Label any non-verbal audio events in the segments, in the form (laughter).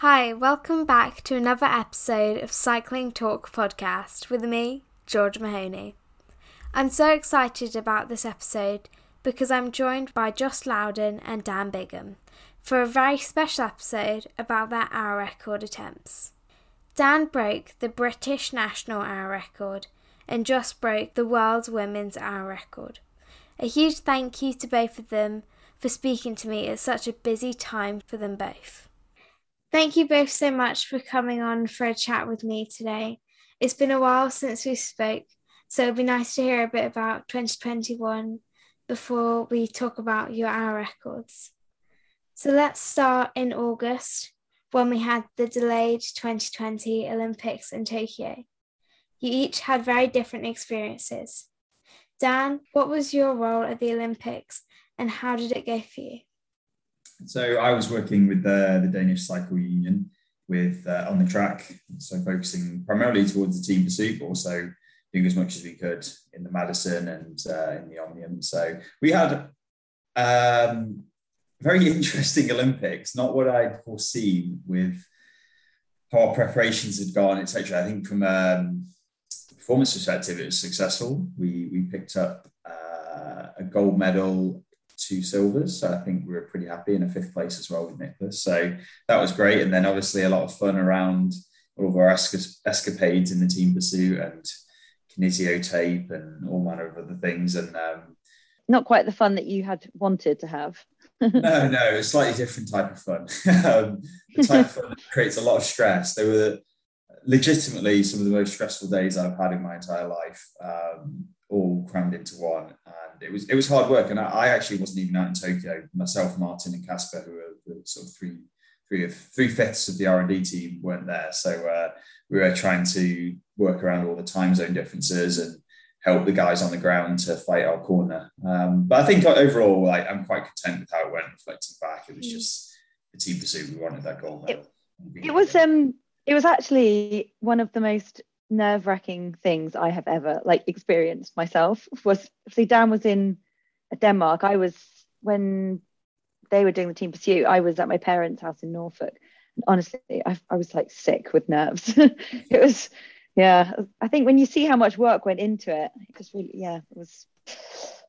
Hi, welcome back to another episode of Cycling Talk podcast with me, George Mahoney. I'm so excited about this episode because I'm joined by Joss Lowden and Dan Bigham for a very special episode about their hour record attempts. Dan broke the British national hour record and Joss broke the world's women's hour record. A huge thank you to both of them for speaking to me at such a busy time for them both. Thank you both so much for coming on for a chat with me today. It's been a while since we spoke, so it'd be nice to hear a bit about 2021 before we talk about your hour records. So let's start in August when we had the delayed 2020 Olympics in Tokyo. You each had very different experiences. Dan, what was your role at the Olympics and how did it go for you? So I was working with the, the Danish Cycle Union with uh, on the track, so focusing primarily towards the team pursuit, but also doing as much as we could in the Madison and uh, in the Omnium. So we had um, very (laughs) interesting Olympics, not what I'd foreseen with how our preparations had gone, etc. I think from um, performance perspective, it was successful. We we picked up uh, a gold medal, two silvers. So I think we were pretty happy in a fifth place as well with Nicholas. So that was great. And then obviously a lot of fun around all of our escapades in the team pursuit and kinesio tape and all manner of other things. And um, not quite the fun that you had wanted to have. (laughs) no, no, a slightly different type of fun. (laughs) um, the type of fun that creates a lot of stress. They were legitimately some of the most stressful days I've had in my entire life, um, all crammed into one. And it was it was hard work. And I, I, actually wasn't even out in Tokyo. Myself, Martin, and Casper, who are the sort of three three of three fifths of the R and D team, weren't there. So uh, we were trying to work around all the time zone differences and help the guys on the ground to fight our corner. Um, but I think overall, like, I'm quite content with how it went. Reflecting back, it was mm. just the team pursuit. We wanted that goal. It, it was um it was actually one of the most nerve-wracking things I have ever like experienced myself. Was see Dan was in uh, Denmark. I was when they were doing the team pursuit. I was at my parents' house in Norfolk. And honestly, I, I was like sick with nerves. (laughs) it was, yeah. I think when you see how much work went into it, it was really, yeah, it was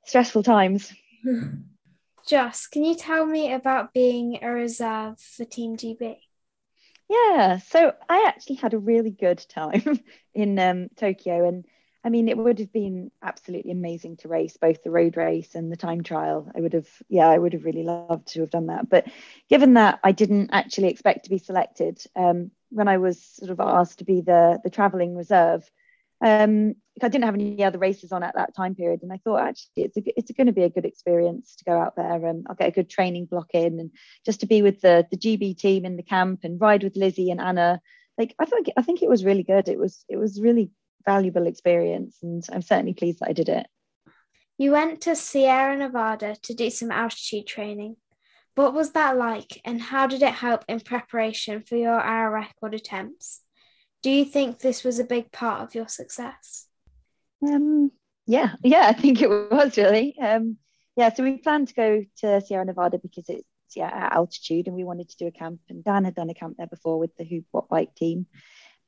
stressful times. (laughs) Joss, can you tell me about being a reserve for Team GB? Yeah, so I actually had a really good time (laughs) in um, Tokyo, and I mean, it would have been absolutely amazing to race both the road race and the time trial. I would have, yeah, I would have really loved to have done that. But given that I didn't actually expect to be selected, um, when I was sort of asked to be the the traveling reserve, um, I didn't have any other races on at that time period, and I thought actually it's a, it's going to be a good experience to go out there, and I'll get a good training block in, and just to be with the the GB team in the camp and ride with Lizzie and Anna. Like I think I think it was really good. It was it was really valuable experience, and I'm certainly pleased that I did it. You went to Sierra Nevada to do some altitude training. What was that like, and how did it help in preparation for your hour record attempts? Do you think this was a big part of your success? Um, yeah, yeah, I think it was really. Um, yeah, so we planned to go to Sierra Nevada because it's yeah at altitude, and we wanted to do a camp. And Dan had done a camp there before with the Hoop Bike team,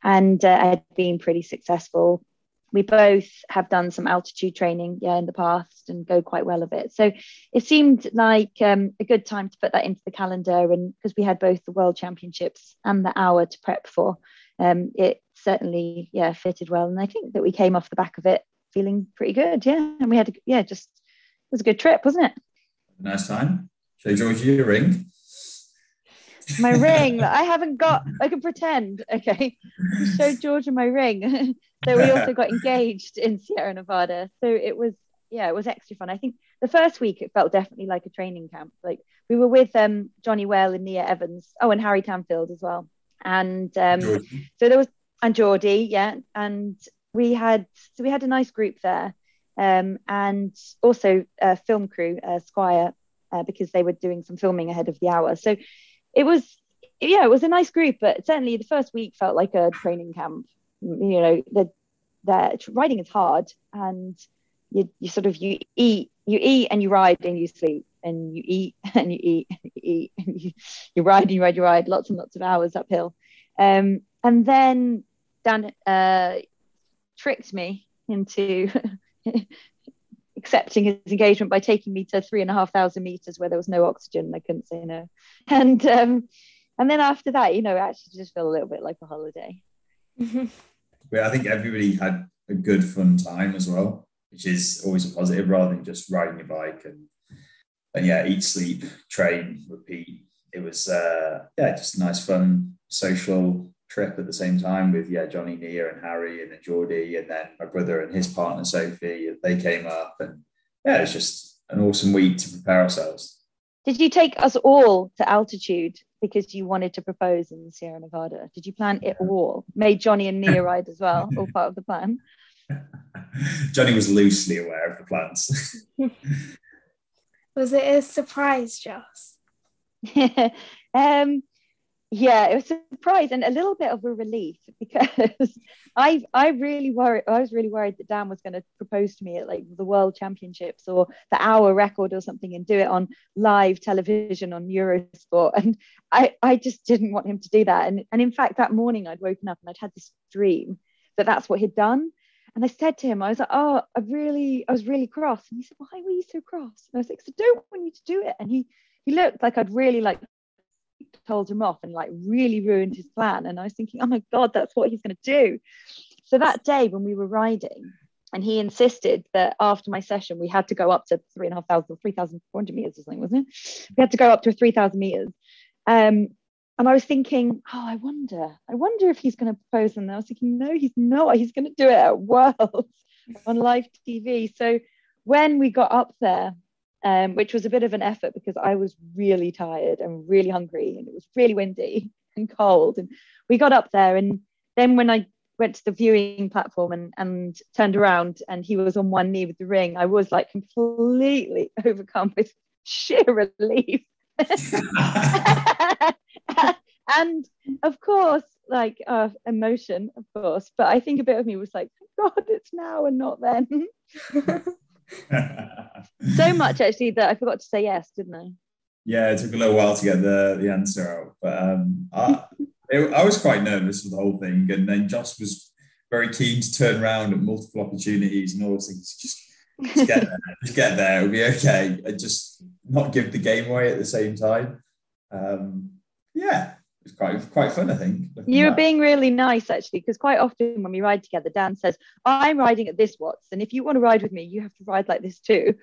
and uh, had been pretty successful. We both have done some altitude training, yeah, in the past, and go quite well of it. So it seemed like um, a good time to put that into the calendar, and because we had both the World Championships and the hour to prep for um, it certainly yeah fitted well and i think that we came off the back of it feeling pretty good yeah and we had yeah just it was a good trip wasn't it? Nice time. Show georgie your ring? My (laughs) ring. I haven't got i can pretend okay? Show georgia my ring. (laughs) So we also got engaged in sierra nevada. So it was yeah it was extra fun. I think the first week it felt definitely like a training camp. Like we were with um Jonny Wale and nia evans. Oh and harry tanfield as well and um, so there was and Geordie, yeah, and we had so we had a nice group there, um, and also a film crew, uh, Squire, uh, because they were doing some filming ahead of the hour. So it was, yeah, it was a nice group, but certainly the first week felt like a training camp. You know, the the riding is hard, and you you sort of you eat you eat and you ride and you sleep and you eat (laughs) and you eat and you eat and you, you ride and you ride you ride lots and lots of hours uphill um, and then Dan uh, tricked me into (laughs) accepting his engagement by taking me to three and a half thousand meters where there was no oxygen. I couldn't say no. (laughs) And um, and then after that, you know, it actually just felt a little bit like a holiday. Yeah, I think everybody had a good fun time as well, which is always a positive rather than just riding your bike and and yeah, eat, sleep, train, repeat. It was uh, yeah, just a nice, fun, social trip at the same time with yeah Johnny Nia and Harry and then Geordie and then my brother and his partner Sophie. They came up and yeah, it was just an awesome week to prepare ourselves. Did you take us all to altitude because you wanted to propose in Sierra Nevada? Did you plan it all? Made Johnny and Nia (laughs) ride as well, all part of the plan. (laughs) Johnny was loosely aware of the plans. (laughs) was it a surprise, Joss? (laughs) um, yeah, it was a surprise and a little bit of a relief (laughs) because I I really worried I was really worried that Dan was going to propose to me at like the World Championships or the hour record or something and do it on live television on Eurosport. And I I just didn't want him to do that. And and in fact that morning I'd woken up and I'd had this dream that that's what he'd done and I said to him I was like oh I really I was really cross and he said why were you so cross and I was like I don't want you to do it and he he looked like I'd really like told him off and like really ruined his plan. And I was thinking, oh my God, that's what he's going to do. So that day when we were riding, and he insisted that after my session, we had to go up to three and a half thousand, 3,400 meters or something, wasn't it? We had to go up to 3,000 meters. Um, and I was thinking, oh, I wonder, I wonder if he's going to propose. And I was thinking, no, he's not. He's going to do it at Worlds (laughs) on live TV. So when we got up there, um, which was a bit of an effort because I was really tired and really hungry and it was really windy (laughs) and cold. And we got up there, and then when I went to the viewing platform and, and turned around and he was on one knee with the ring, I was like completely (laughs) overcome with sheer relief. (laughs) and of course, like uh, emotion, of course, but I think a bit of me was like, God, it's now and not then (laughs) so much actually that I forgot to say yes, didn't I? Yeah, it took a little while to get the, the answer out, but um, I, (laughs) it, I was quite nervous with the whole thing, and then Joss was very keen to turn around at multiple opportunities and all those things. Just, just get there, just get there, it'll be okay, and just not give the game away at the same time. Um, yeah, it's quite quite fun, I think. You were being really nice actually, because quite often when we ride together, Dan says, "I'm riding at this watts, and if you want to ride with me, you have to ride like this too."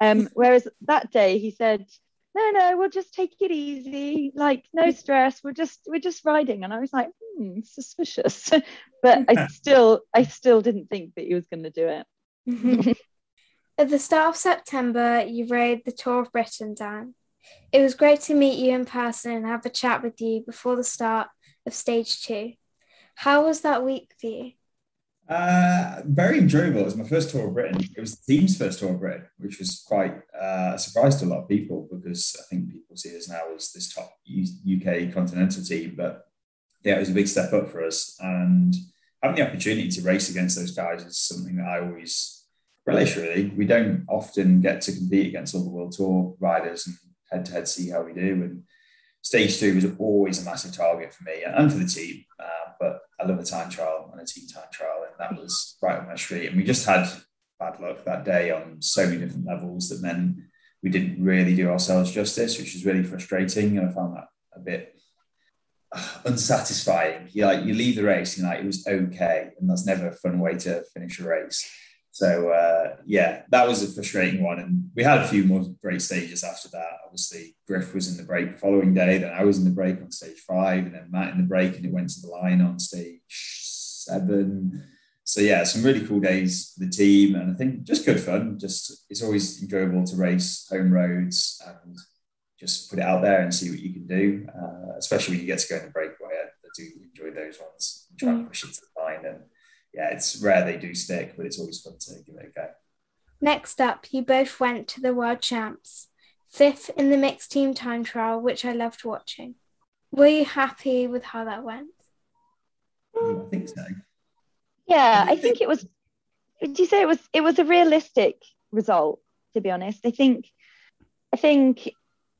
Um, (laughs) whereas that day he said, "No, no, we'll just take it easy, like no stress. We're just we're just riding." And I was like, hmm, suspicious, (laughs) but I (laughs) still I still didn't think that he was going to do it. At the start of September, you rode the Tour of Britain, Dan. It was great to meet you in person and have a chat with you before the start of stage two. How was that week for you? Uh, very enjoyable. It was my first tour of Britain. It was the team's first tour of Britain, which was quite uh, a surprise to a lot of people because I think people see us now as this top UK continental team. But yeah, it was a big step up for us. And having the opportunity to race against those guys is something that I always relish, really. We don't often get to compete against all the World Tour riders and head to head, see how we do. And stage two was always a massive target for me and for the team. Uh, but I love a time trial and a team time trial, and that was right on my street. And we just had bad luck that day on so many different levels that meant we didn't really do ourselves justice, which was really frustrating. And I found that a bit unsatisfying. You like you leave the race, and like it was okay, and that's never a fun way to finish a race. So uh, yeah, that was a frustrating one, and we had a few more great stages after that. Obviously, Griff was in the break the following day. Then I was in the break on stage five, and then Matt in the break, and it went to the line on stage seven. So yeah, some really cool days for the team, and I think just good fun. Just it's always enjoyable to race home roads and just put it out there and see what you can do. Uh, especially when you get to go in the breakaway, I, I do enjoy those ones. Try and push it to the line and yeah, it's rare they do stick, but it's always fun to give it a go. Next up, you both went to the World Champs, fifth in the mixed team time trial, which I loved watching. Were you happy with how that went? Mm, I think so. Yeah, I think it was. Did you say it was? It was a realistic result. To be honest, I think I think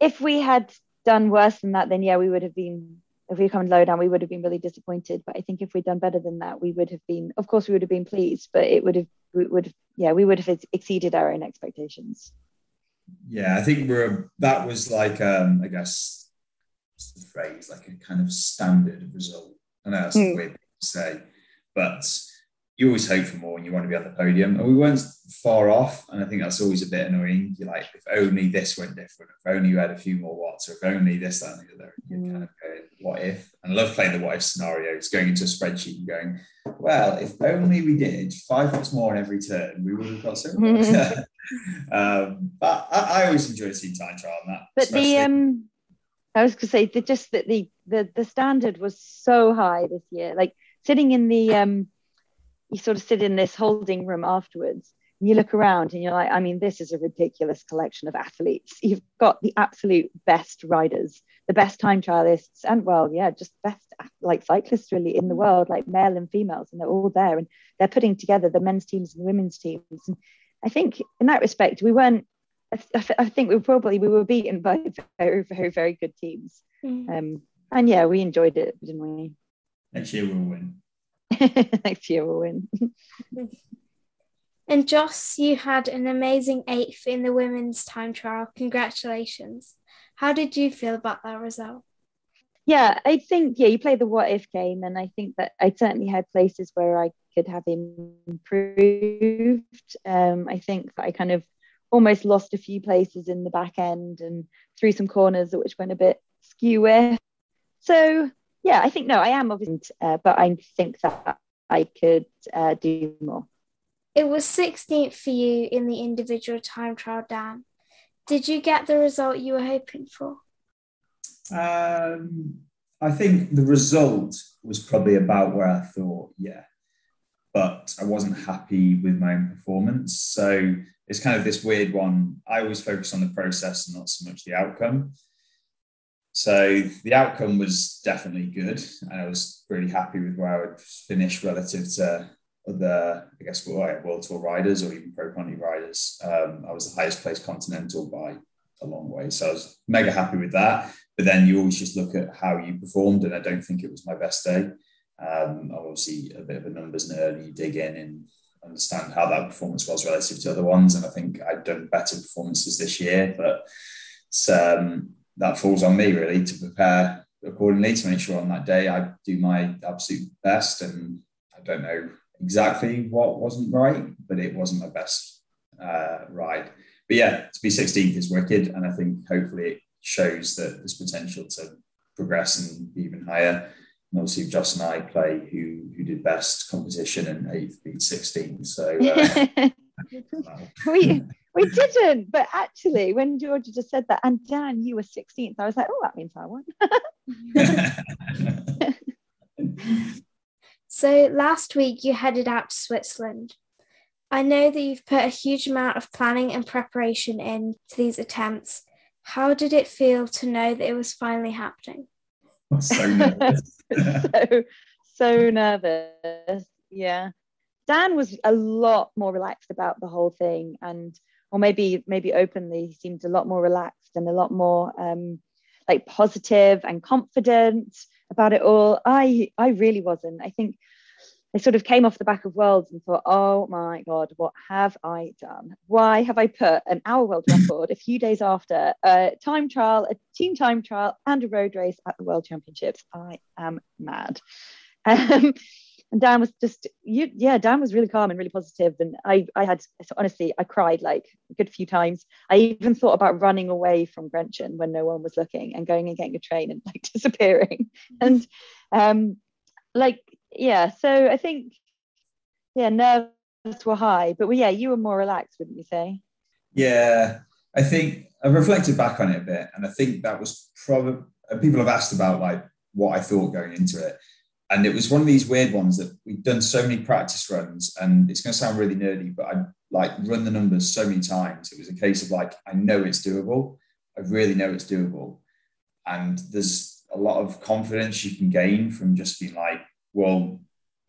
if we had done worse than that, then yeah, we would have been. If we come low down, we would have been really disappointed. But I think if we'd done better than that, we would have been. Of course, we would have been pleased, but it would have. We would have. Yeah, we would have exceeded our own expectations. Yeah, I think we're. That was like, um, I guess, what's the phrase like a kind of standard result. I know that's mm. weird to say, but you always hope for more and you want to be on the podium. And we weren't far off. And I think that's always a bit annoying. You're like, if only this went different, if only you had a few more watts, or if only this, that, and the other. You mm. kind of go, what if? And I love playing the what if scenarios, going into a spreadsheet and going, well, if only we did five watts more on every turn, we would have got so (laughs) much. um, but I, I, always enjoy seeing time trial on that. But the um I was gonna say that just that the, the the standard was so high this year. Like sitting in the um you sort of sit in this holding room afterwards and you look around and you're like, I mean, this is a ridiculous collection of athletes. You've got the absolute best riders, the best time trialists, and well, yeah, just best like cyclists really in the world, like male and females, and they're all there and they're putting together the men's teams and the women's teams. And I think in that respect, we weren't. I, think we probably we were beaten by (laughs) very very very good teams, mm. um, and yeah, we enjoyed it, didn't we? Next year we'll win. Next year we'll win. and Joss, you had an amazing eighth in the women's time trial. Congratulations. How did you feel about that result? Yeah, I think yeah, you play the what if game, and I think that I certainly had places where I could have improved. Um, I think that I kind of almost lost a few places in the back end and through some corners which went a bit skew So yeah, I think no, I am obviously, uh, but I think that I could uh, do more. It was 16th for you in the individual time trial, Dan. Did you get the result you were hoping for? Um, I think the result was probably about where I thought, yeah. But I wasn't happy with my own performance. So it's kind of this weird one. I always focus on the process and not so much the outcome. So the outcome was definitely good, and I was really happy with where I would finish relative to other, I guess, World Tour riders or even Pro Conti riders. Um, I was the highest placed Continental by a long way, so I was mega happy with that. But then you always just look at how you performed, and I don't think it was my best day. Um, I'm obviously, a bit of a numbers nerd, and you dig in and understand how that performance was relative to other ones. And I think I'd done better performances this year, but it's, um, that falls on me really to prepare accordingly to make sure on that day I do my absolute best. And I don't know exactly what wasn't right, but it wasn't my best uh, ride. But yeah, to be 16th is wicked, and I think hopefully it shows that there's potential to progress and be even higher. And obviously, Joss and I play who who did best competition and eighth beat 16. So uh, (laughs) we (laughs) we didn't. But actually, when Georgia just said that, and Dan, you were 16th, I was like, oh, that means I won. (laughs) so last week you headed out to Switzerland. I know that you've put a huge amount of planning and preparation into these attempts. How did it feel to know that it was finally happening? so nervous. (laughs) so, so nervous. Yeah. Dan was a lot more relaxed about the whole thing and or maybe maybe openly he seemed a lot more relaxed and a lot more um, like positive and confident about it all. I I really wasn't. I think I sort of came off the back of Worlds and thought, oh my God, what have I done? Why have I put an hour world (laughs) record a few days after a time trial, a team time trial, and a road race at the World Championships? I am mad. (laughs) Um, and Dan was just you yeah Dan was really calm and really positive. and I I had honestly I cried like a good few times. I even thought about running away from Grenchen when no one was looking and going and getting a train and like (laughs) disappearing. And um like yeah so I think yeah nerves were high. But well, yeah you were more relaxed wouldn't you say? Yeah I think I reflected back on it a bit. And I think that was probably people have asked about like what I thought going into it and it was one of these weird ones that we've done so many practice runs and it's going to sound really nerdy but i like run the numbers so many times it was a case of like i know it's doable i really know it's doable and there's a lot of confidence you can gain from just being like well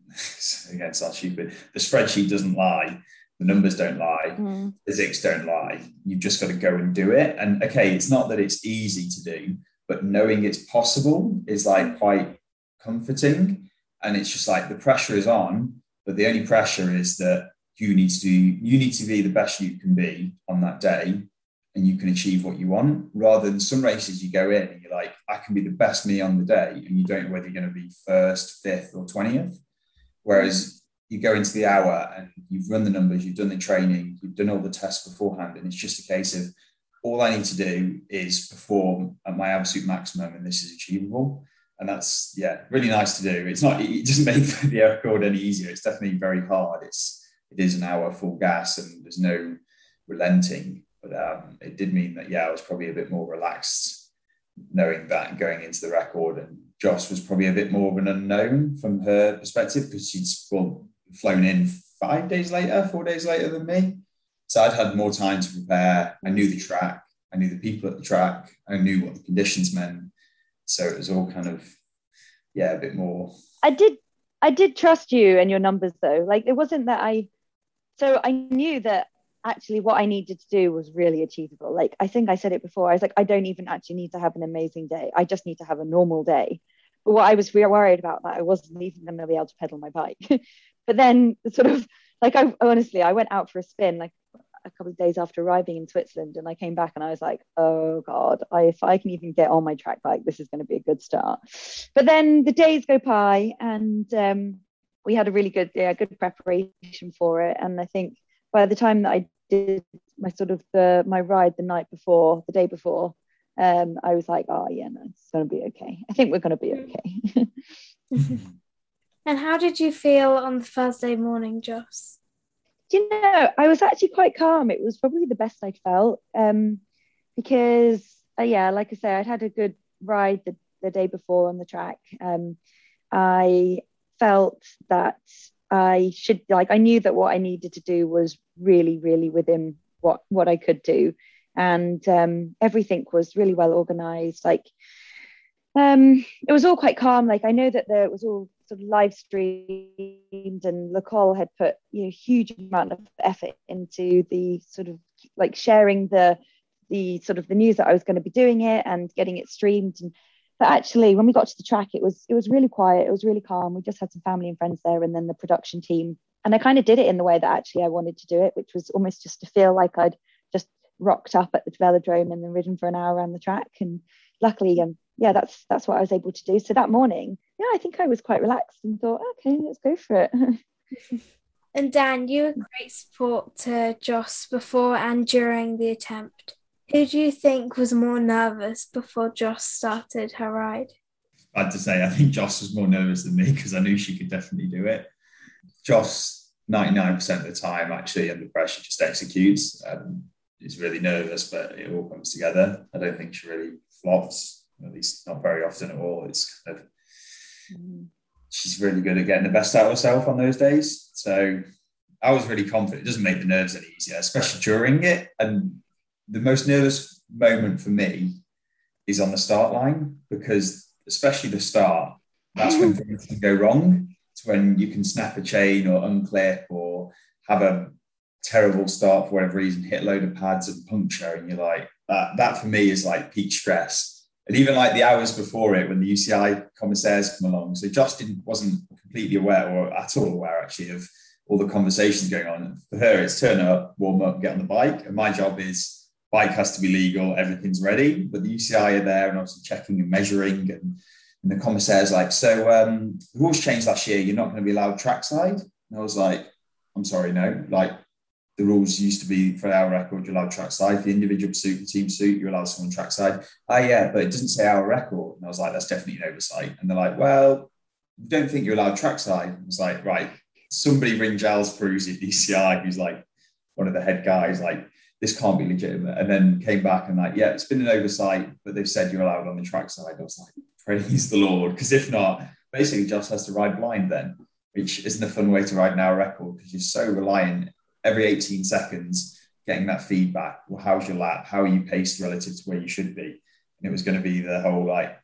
(laughs) again it's not stupid the spreadsheet doesn't lie The numbers don't lie, Mm. physics don't lie. You've just got to go and do it. And okay, it's not that it's easy to do, but knowing it's possible is like quite comforting. And it's just like the pressure is on, but the only pressure is that you need to do, you need to be the best you can be on that day and you can achieve what you want rather than some races you go in and you're like i can be the best me on the day and you don't know whether you're going to be first fifth or 20th whereas you go into the hour and you've run the numbers you've done the training you've done all the tests beforehand and it's just a case of all i need to do is perform at my absolute maximum and this is achievable and that's yeah really nice to do it's not it doesn't (laughs) make the record any easier it's definitely very hard it's it is an hour full gas and there's no relenting but um, it did mean that yeah, I was probably a bit more relaxed knowing that going into the record. And Joss was probably a bit more of an unknown from her perspective because she'd well, flown in five days later, four days later than me. So I'd had more time to prepare. I knew the track, I knew the people at the track, I knew what the conditions meant. So it was all kind of yeah, a bit more. I did I did trust you and your numbers though. Like it wasn't that I so I knew that actually what I needed to do was really achievable. Like I think I said it before. I was like, I don't even actually need to have an amazing day. I just need to have a normal day. But what I was really worried about that I wasn't even going to be able to pedal my bike. (laughs) but then sort of like I honestly I went out for a spin like a couple of days after arriving in Switzerland and I came back and I was like, oh God, I, if I can even get on my track bike, this is going to be a good start. But then the days go by and um, we had a really good, yeah, good preparation for it. And I think by the time that I did my sort of the my ride the night before, the day before, um, I was like, oh yeah, no, it's gonna be okay. I think we're gonna be okay. (laughs) (laughs) and how did you feel on the Thursday morning, Joss? You know, I was actually quite calm. It was probably the best I'd felt. Um, because uh, yeah, like I say, I'd had a good ride the, the day before on the track. Um, I felt that I should like I knew that what I needed to do was really, really within what what I could do, and um, everything was really well organized. Like um, it was all quite calm. Like I know that there was all sort of live streamed, and Le Col had put you know huge amount of effort into the sort of like sharing the the sort of the news that I was going to be doing it and getting it streamed. And but actually when we got to the track it was it was really quiet it was really calm. We just had some family and friends there and then the production team. And i kind of did it in the way that actually i wanted to do it which was almost just to feel like i'd just rocked up at the velodrome and then ridden for an hour around the track. And luckily um yeah that's that's what i was able to do. So that morning yeah i think i was quite relaxed and thought okay let's go for it (laughs) and dan you were great support to joss before and during the attempt who do you think was more nervous before Joss started her ride? Bad to say, I think Joss was more nervous than me because I knew she could definitely do it. Joss, 99% of the time, actually under pressure, just executes. Um, is really nervous, but it all comes together. I don't think she really flops, at least not very often at all. It's kind of she's really good at getting the best out of herself on those days. So I was really confident. It doesn't make the nerves any easier, especially during it. And the most nervous moment for me is on the start line because especially the start, that's when things can go wrong. It's when you can snap a chain or unclip or have a terrible start for whatever reason, hit a load of pads and puncture, and you're like, that, that for me is like peak stress. And even like the hours before it, when the UCI commissaires come along, so Justin wasn't completely aware or at all aware actually of all the conversations going on. For her, it's turn up, warm up, get on the bike, and my job is bike has to be legal, everything's ready. But the UCI are there and obviously checking and measuring. And, and the commissaire's like, so um, the rules changed last year. You're not going to be allowed trackside. And I was like, I'm sorry, no. Like the rules used to be for hour record, you're allowed track trackside. The individual suit, the team suit, you're allowed someone trackside. Ah, yeah, but it doesn't say hour record. And I was like, that's definitely an oversight. And they're like, well, don't think you're allowed trackside. I was like, right, somebody ring Gilles Peruzzi at DCI, who's like one of the head guys, like, this can't be legitimate. And then came back and like, yeah, it's been an oversight, but they've said you're allowed on the track side. I was like, praise the Lord. Because if not, basically just has to ride blind then, which isn't a fun way to ride an hour record because you're so reliant every 18 seconds getting that feedback. Well, how's your lap? How are you paced relative to where you should be? And it was going to be the whole like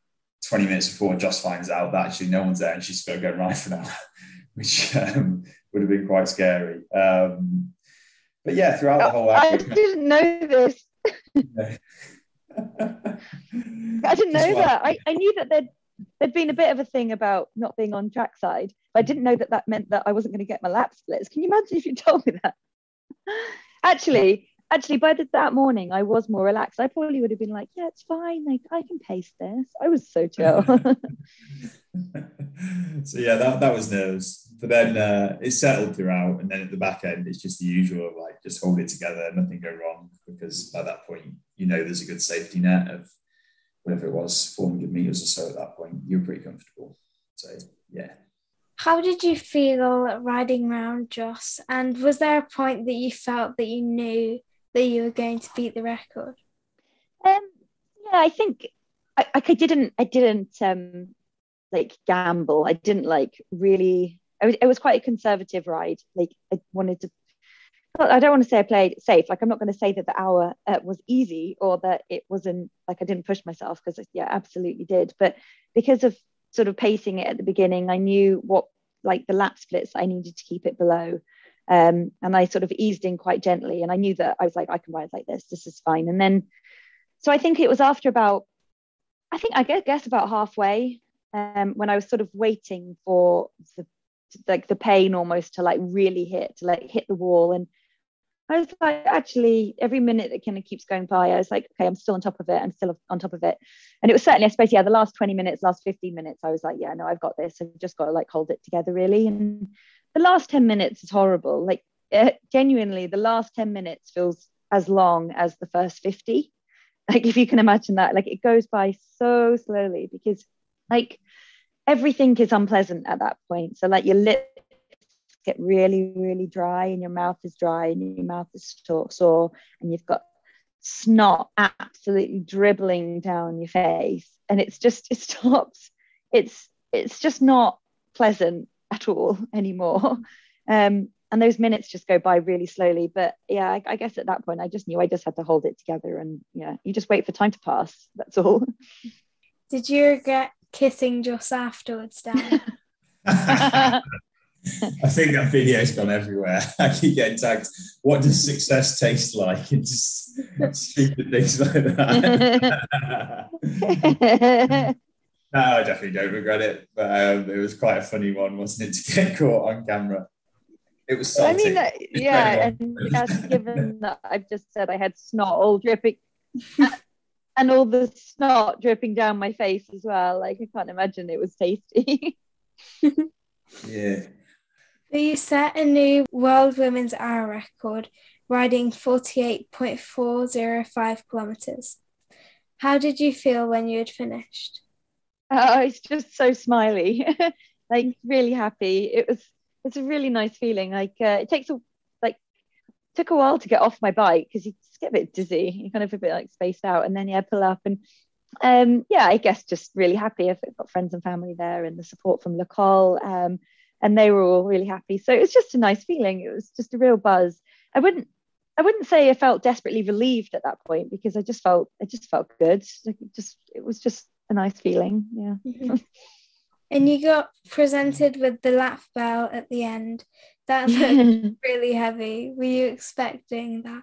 20 minutes before Joss finds out that actually no one's there and she's got to go and ride for now, (laughs) which um, would have been quite scary. Um, but yeah, throughout the whole. I didn't know this. (laughs) I didn't know that. I, I knew that there'd there'd been a bit of a thing about not being on trackside, but I didn't know that that meant that I wasn't going to get my lap splits. Can you imagine if you told me that? Actually, actually, by the, that morning, I was more relaxed. I probably would have been like, "Yeah, it's fine. Like I can pace this." I was so chill. (laughs) so yeah, that that was nerves. But then uh, it settled throughout, and then at the back end, it's just the usual like just hold it together, nothing go wrong, because by that point, you know, there's a good safety net of whatever it was, 400 meters or so at that point. You're pretty comfortable. So yeah. How did you feel riding around Joss? And was there a point that you felt that you knew that you were going to beat the record? Um, yeah, I think I, I didn't. I didn't um, like gamble. I didn't like really. Was, it was quite a conservative ride. Like I wanted to. I don't want to say I played safe. Like I'm not going to say that the hour uh, was easy or that it wasn't like I didn't push myself because yeah, absolutely did. But because of sort of pacing it at the beginning, I knew what like the lap splits I needed to keep it below. Um, and I sort of eased in quite gently. And I knew that I was like, I can ride like this. This is fine. And then, so I think it was after about, I think I guess about halfway um, when I was sort of waiting for the like the pain almost to like really hit to like hit the wall and I was like, actually, every minute that kind of keeps going by, I was like, okay, I'm still on top of it. I'm still on top of it. And it was certainly, I suppose, yeah, the last 20 minutes, last 15 minutes, I was like, yeah, no, I've got this. I've just got to like hold it together, really. And the last 10 minutes is horrible. Like, uh, genuinely, the last 10 minutes feels as long as the first 50. Like, if you can imagine that, like, it goes by so slowly because, like, everything is unpleasant at that point. So, like, your lips get really, really dry, and your mouth is dry, and your mouth is sore, and you've got snot absolutely dribbling down your face, and it's just it stops. It's it's just not pleasant at all (laughs) anymore. Um, and those minutes just go by really slowly. But yeah, I, I, guess at that point, I just knew I just had to hold it together, and yeah, you just wait for time to pass. That's all. Did you regret kissing just afterwards, Dan? (laughs) (laughs) I think that video's gone everywhere. (laughs) I keep getting tagged. What does success taste like? (laughs) And just stupid things like that. (laughs) no, I definitely don't regret it. But um, it was quite a funny one, wasn't it, to get caught on camera? It was salty. I mean, uh, yeah, and as given that I've just said I had snot all dripping and all the snot dripping down my face as well. Like I can't imagine it was tasty. yeah. You set a new World Women's Hour record, riding 48.405 kilometres. How did you feel when you had finished? Oh, it's just so smiley, (laughs) like really happy. It was, it's a really nice feeling. Like uh, it takes a, like, took a while to get off my bike because you just get a bit dizzy. You kind of a bit like spaced out, and then yeah, pull up and um, yeah, I guess just really happy. I've got friends and family there, and the support from Le Col. Um, and they were all really happy. So it was just a nice feeling. It was just a real buzz. I wouldn't I wouldn't say I felt desperately relieved at that point because I just felt I just felt good. Just it was just a nice feeling. Yeah. Mm-hmm. and you got presented with the laugh bell at the end. That looked (laughs) really heavy. Were you expecting that?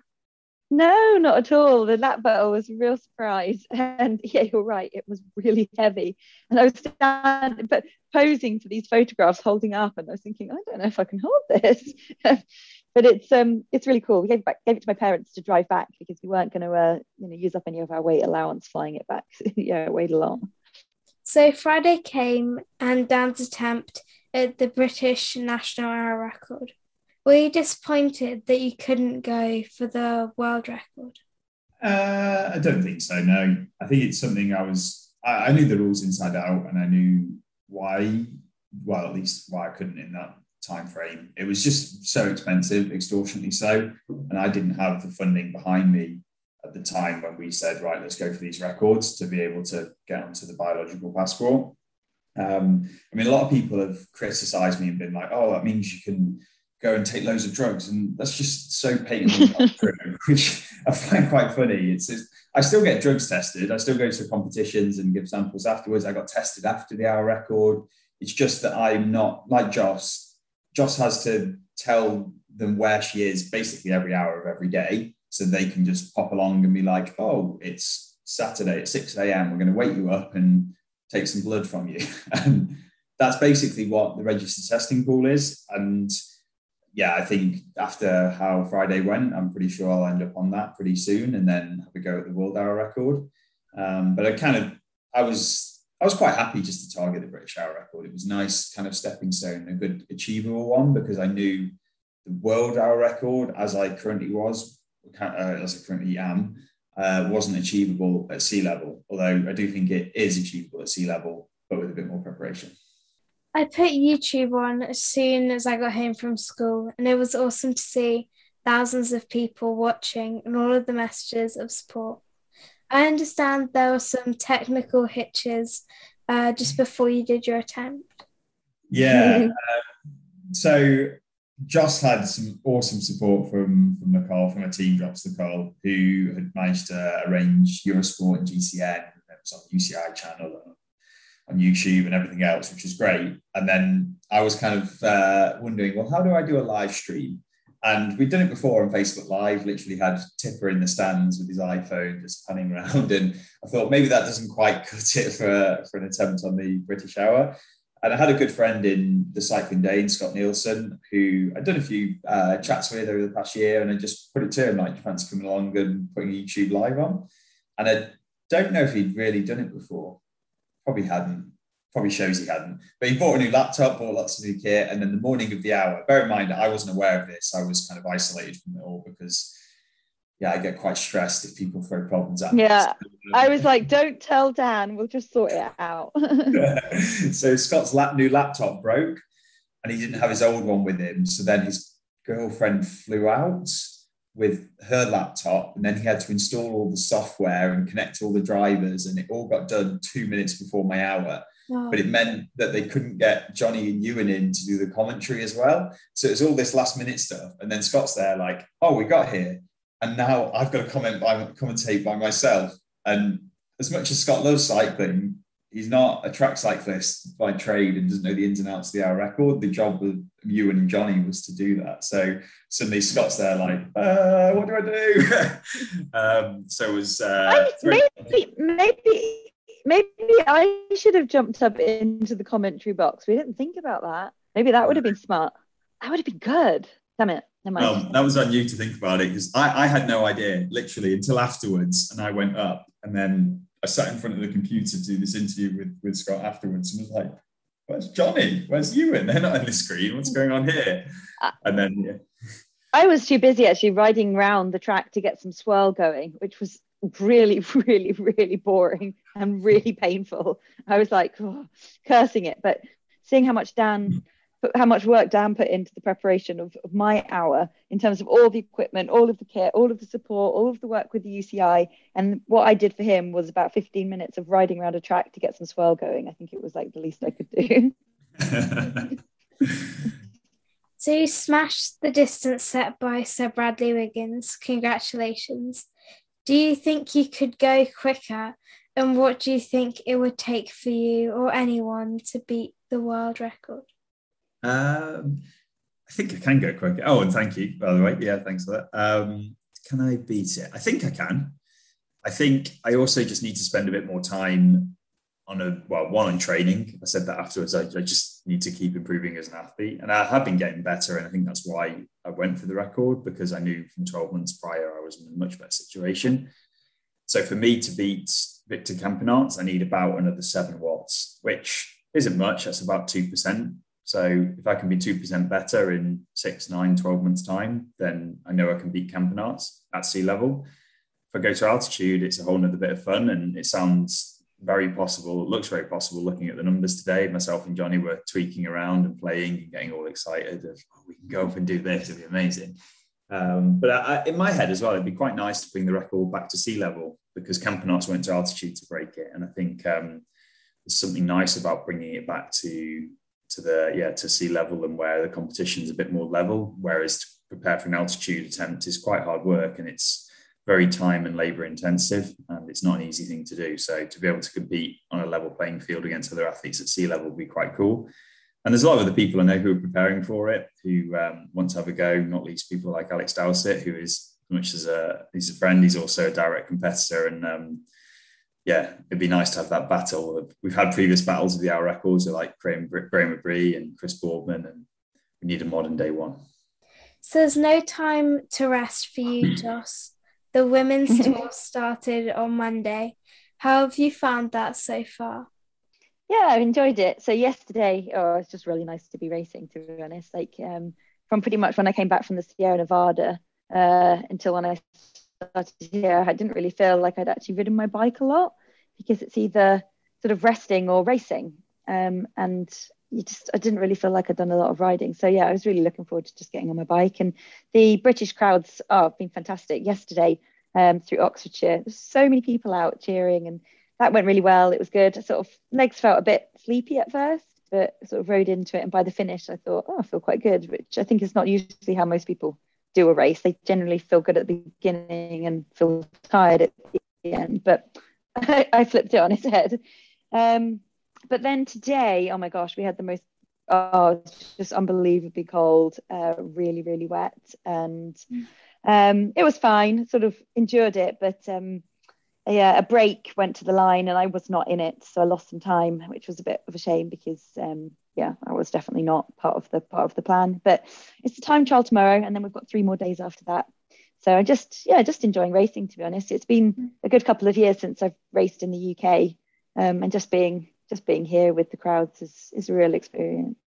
No, not at all. The lap bell was a real surprise. (laughs) And yeah, you're right. It was really heavy. And I was standing, but posing for these photographs, holding up, and I was thinking, I don't know if I can hold this. (laughs) but it's um it's really cool. We gave it back, gave it to my parents to drive back because we weren't going to uh, you know use up any of our weight allowance flying it back. (laughs) yeah, it weighed a lot. So Friday came and Dan's attempt at the British national hour record. Were you disappointed that you couldn't go for the world record? Uh, I don't think so. No, I think it's something I was. I, I, knew the rules inside out, and I knew why. Well, at least why I couldn't in that time frame. It was just so expensive, extortionately so, and I didn't have the funding behind me at the time when we said, right, let's go for these records to be able to get onto the biological passport. Um, I mean, a lot of people have criticised me and been like, oh, that means you can go and take loads of drugs, and that's just so true, (laughs) which I find quite funny. It's, it's, I still get drugs tested. I still go to competitions and give samples afterwards. I got tested after the hour record. It's just that I'm not like Joss. Joss has to tell them where she is basically every hour of every day. So they can just pop along and be like, oh, it's Saturday at 6 a.m. We're going to wake you up and take some blood from you. (laughs) and that's basically what the registered testing pool is. And yeah, I think after how Friday went, I'm pretty sure I'll end up on that pretty soon and then have a go at the world hour record. Um, but I kind of, I was I was quite happy just to target the British hour record. It was nice kind of stepping stone, a good achievable one because I knew the world hour record, as I currently was, uh, as I currently am, uh, wasn't achievable at sea level. Although I do think it is achievable at sea level, but with a bit more preparation. I put YouTube on as soon as I got home from school, and it was awesome to see thousands of people watching and all of the messages of support. I understand there were some technical hitches uh, just before you did your attempt. Yeah. uh, (laughs) so Joss had some awesome support from from Le Col, from a team drops Le Col, who had managed to arrange Eurosport and GCN. It was on the UCI channel on YouTube and everything else, which is great. And then I was kind of uh, wondering, well, how do I do a live stream? And we'd done it before on Facebook Live, literally had Tipper in the stands with his iPhone just panning around. (laughs) And I thought maybe that doesn't quite (laughs) cut it for, for an attempt on the British Hour. And I had a good friend in the Cycling Dane, Scott Nielsen, who I'd done a few uh, chats with over the past year. And I just put it to him, like, you fancy coming along and putting YouTube live on? And I don't know if he'd really done it before. Probably hadn't probably shows he hadn't. But he bought a new laptop, bought lots of new kit, and then the morning of the hour. Bear in mind, I wasn't aware of this. I was kind of isolated from it all because, yeah, I get quite stressed if people throw problems at me. Yeah, I um, was like, don't tell Dan. We'll just sort it out. (laughs) (laughs) so Scott's lap, new laptop broke, and he didn't have his old one with him. So then his girlfriend flew out with her laptop and then he had to install all the software and connect all the drivers and it all got done two minutes before my hour but it meant that they couldn't get Johnny and Ewan in to do the commentary as well. So it was all this last minute stuff. And then Scott's there, like, oh, we got here. And now I've got to comment by commentate by myself. And as much as Scott loves cycling, he's not a track cyclist by trade and doesn't know the ins and outs of the hour record. The job of Ewan and Johnny was to do that. So suddenly Scott's there like, uh, what do I do? (laughs) um, so it was uh, maybe maybe maybe I should have jumped up into the commentary box. We didn't think about that. Maybe that would have been smart. That would have been good. Damn it. Well, that was on you to think about it because I, I had no idea literally until afterwards. And I went up and then I sat in front of the computer to do this interview with, with Scott afterwards and was like, Where's Johnny? Where's Ewan? They're not on the screen. What's going on here? Uh, and then, yeah. I was too busy actually riding around the track to get some swirl going, which was really, (laughs) really, really boring and really painful. I was like oh, cursing it, but seeing how much Dan, (laughs) how much work Dan put into the preparation of, of my hour in terms of all the equipment, all of the kit, all of the support, all of the work with the UCI, and what I did for him was about 15 minutes of riding around a track to get some swirl going. I think it was like the least I could do. (laughs) so you smashed the distance set by Sir Bradley Wiggins. Congratulations. Do you think you could go quicker? And what do you think it would take for you or anyone to beat the world record? Um, I think I can go quicker. Oh, and thank you, by the way. Yeah, thanks for that. Um, can I beat it? I think I can. I think I also just need to spend a bit more time on a well, one on training. I said that afterwards. I, I, just need to keep improving as an athlete, and I have been getting better. And I think that's why I went for the record because I knew from 12 months prior I was in a much better situation. So for me to beat Victor Campenaerts, I need about another seven watts, which isn't much. That's about two percent. So if I can be two percent better in six, nine, 12 months time, then I know I can beat Campenaerts at sea level. If I go to altitude, it's a whole other bit of fun, and it sounds very possible. It looks very possible looking at the numbers today. Myself and Johnny were tweaking around and playing and getting all excited of oh, we can go up and do this. It'd be amazing. Um, but I, in my head as well, it'd be quite nice to bring the record back to sea level because Campenaerts went to altitude to break it, and I think um, there's something nice about bringing it back to to the yeah to sea level and where the competition's a bit more level. Whereas to prepare for an altitude attempt is quite hard work and it's very time and labor intensive and it's not an easy thing to do so to be able to compete on a level playing field against other athletes at sea level would be quite cool and there's a lot of other people I know who are preparing for it, who um, want to have a go. Not least people like Alex Dowsett, who is much as a he's a friend, he's also a direct competitor, and um, yeah, it'd be nice to have that battle. We've had previous battles of the hour records, with like Graeme, Graeme Obree and Chris Boardman, and we need a modern day one. So there's no time to rest for you, (clears throat) Joss. The women's (laughs) tour started on Monday. How have you found that so far? Yeah, I've enjoyed it. So yesterday, oh, it's just really nice to be racing. To be honest, like um, from pretty much when I came back from the Sierra Nevada uh, until when I started here, I didn't really feel like I'd actually ridden my bike a lot because it's either sort of resting or racing. Um, and you just, I didn't really feel like I'd done a lot of riding. So yeah, I was really looking forward to just getting on my bike. And the British crowds oh, have been fantastic. Yesterday um, through Oxfordshire, there's so many people out cheering and that went really well. It was good. I sort of legs felt a bit sleepy at first, but sort of rode into it. And by the finish, I thought, oh, I feel quite good, which I think is not usually how most people do a race. They generally feel good at the beginning and feel tired at the end. But (laughs) I, I flipped it on its head. Um, but then today, oh my gosh, we had the most oh, it's just unbelievably cold, uh, really, really wet, and mm. um, it was fine. Sort of endured it, but um, yeah, a break went to the line and I was not in it, so I lost some time, which was a bit of a shame because um, yeah, I was definitely not part of the part of the plan. But it's the time trial tomorrow, and then we've got three more days after that. So I'm just yeah, just enjoying racing to be honest. It's been a good couple of years since I've raced in the UK, um, and just being just being here with the crowds is is a real experience.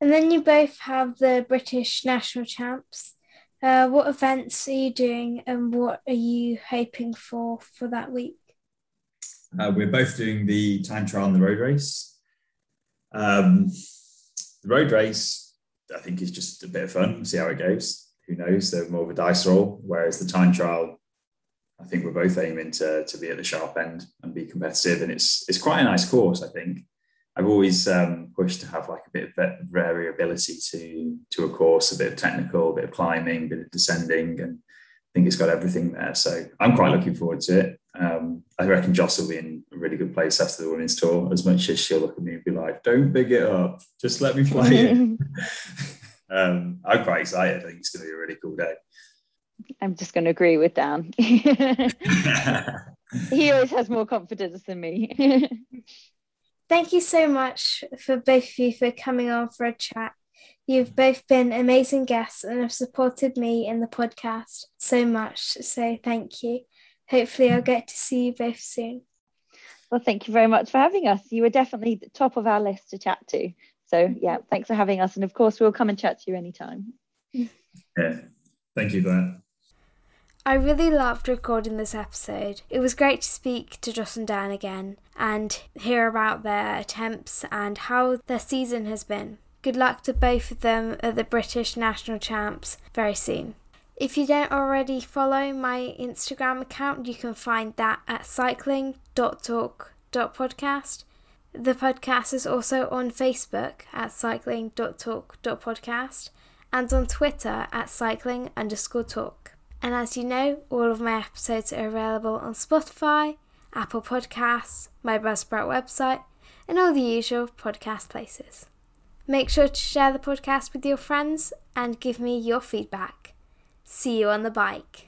And then you both have the British national champs uh, what events are you doing and what are you hoping for for that week? Uh, we're both doing the time trial and the road race. Um, the road race, I think, is just a bit of fun. See how it goes. Who knows? They're more of a dice roll. Whereas the time trial, I think we're both aiming to, to be at the sharp end and be competitive. And it's it's quite a nice course, I think. I've always um, pushed to have like a bit of variability to to a course, a bit of technical, a bit of climbing, a bit of descending, and I think it's got everything there. So I'm quite looking forward to it. Um, I reckon Joss will be in a really good place after the women's tour. As much as she'll look at me and be like, "Don't big it up, just let me (laughs) play it." (laughs) um, I'm quite excited. I think it's going to be a really cool day. I'm just going to agree with Dan. (laughs) he always has more confidence than me. Thank you so much for both of you for coming on for a chat. You've both been amazing guests and have supported me in the podcast so much. So thank you. Hopefully, I'll get to see you both soon. Well, thank you very much for having us. You were definitely the top of our list to chat to. So, yeah, thanks for having us. And of course, we'll come and chat to you anytime. Yeah, thank you for that. I really loved recording this episode. It was great to speak to Joss and Dan again and hear about their attempts and how their season has been. Good luck to both of them at the British National Champs very soon. If you don't already follow my Instagram account, you can find that at cycling.talk.podcast. The podcast is also on Facebook at cycling.talk.podcast and on Twitter at cycling underscore talk. And as you know, all of my episodes are available on Spotify, Apple Podcasts, my Buzzsprout website, and all the usual podcast places. Make sure to share the podcast with your friends and give me your feedback. See you on the bike.